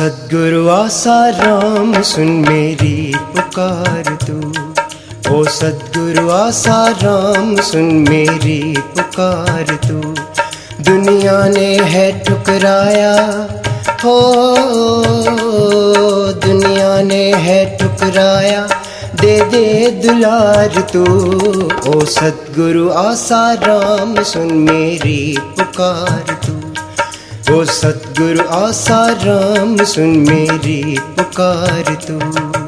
सतगुरु आसा राम, सुन मेरी पुकार तू। ओ सतगुरु आसा राम, सुन मेरी पुकार तू। दुनिया ने है ठुकराया, हो, दुनिया ने है ठुकराया, दे दे दुलार तू। ओ सतगुरु आसा राम, सुन मेरी पुकार तू। ओ सतगुरु आसाराम सुन मेरी पुकार तू।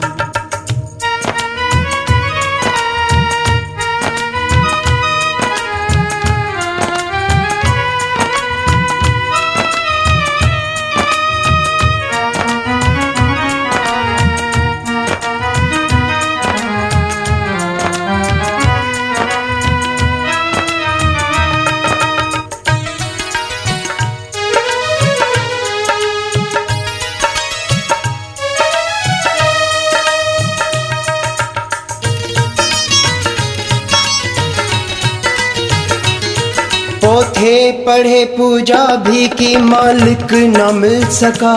पोथे पढ़े पूजा भी की मालिक न मिल सका।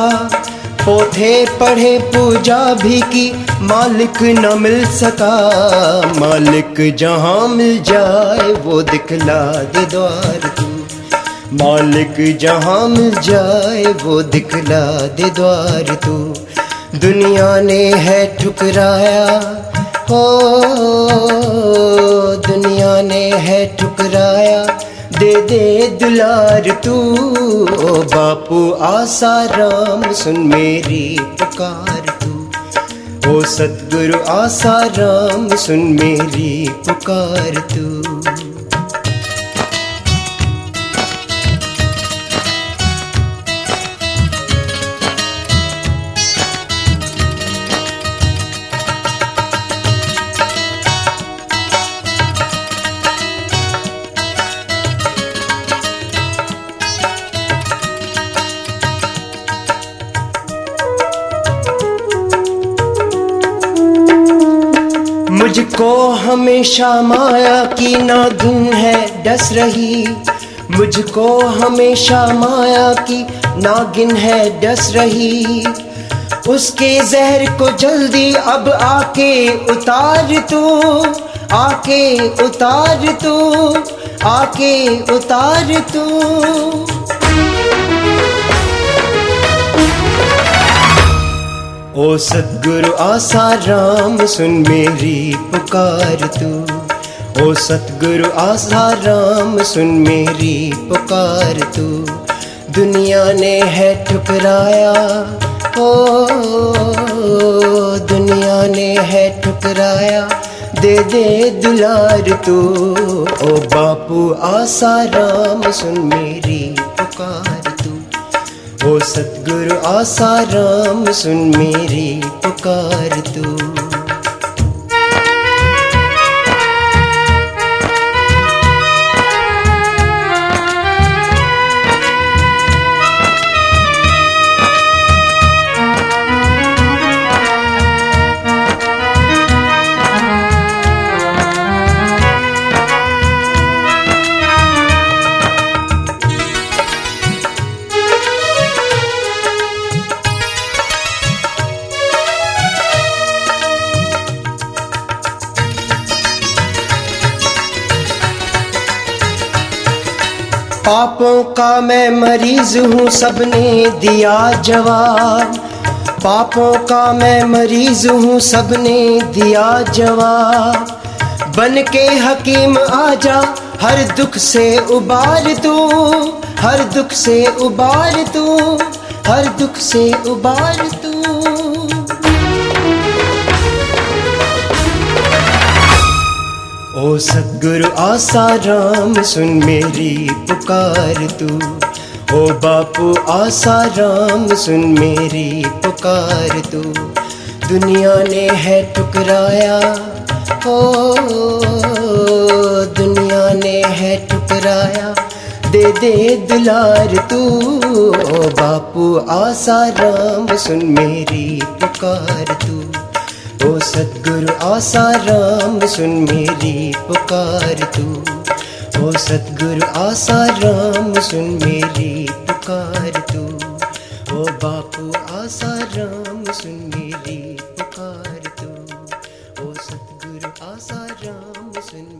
पोथे पढ़े पूजा भी की मालिक न मिल सका। मालिक जहाँ मिल जाए, वो दिखला दे द्वार तू। मालिक जहाँ मिल जाए, वो दिखला दे द्वार तू। दुनिया ने है ठुकराया हो दुनिया ने है ठुकराया। दे दे दुलार तू, ओ बापू आसा राम, सुन मेरी पुकार तू। ओ सतगुरु आसा राम, सुन मेरी पुकार तू। मुझको हमेशा माया की नागिन है, डस रही। मुझको हमेशा माया की नागिन है, डस रही। उसके जहर को जल्दी अब आके उतार तू, आके उतार तू, आके उतार तू। ओ सतगुरु आसा राम, सुन मेरी पुकार तू। ओ सतगुरु आसा राम, सुन मेरी पुकार तू। दुनिया ने है ठुकराया, ओ, दुनिया ने है ठुकराया, दे दे दुलार तू। ओ बापू आसा राम, सुन मेरी पुकार ओ सतगुरु आसा राम सुन मेरी पुकार तू पापों का मैं मरीज़ हूँ, सबने दिया जवाब। पापों का मैं मरीज़ हूँ, सबने दिया जवाब। बन के हकीम आजा, हर दुख से उबार तू। हर दुख से उबार तू, हर दुख से उबार तू। ओ सतगुरु आसा राम, सुन मेरी पुकार तू। ओ बापू आसा राम, सुन मेरी पुकार तू। दुनिया ने है ठुकराया ओ दुनिया ने है ठुकराया, दे दे दुलार तू। ओ बापू आसा राम, सुन मेरी पुकार तू। ओ सतगुरु आसा राम सुन मेरी पुकार तू। ओ सतगुरु आसा राम सुन मेरी पुकार तू। ओ बापू आसा राम सुन मेरी पुकार तू। ओ सतगुरु आसा राम सुन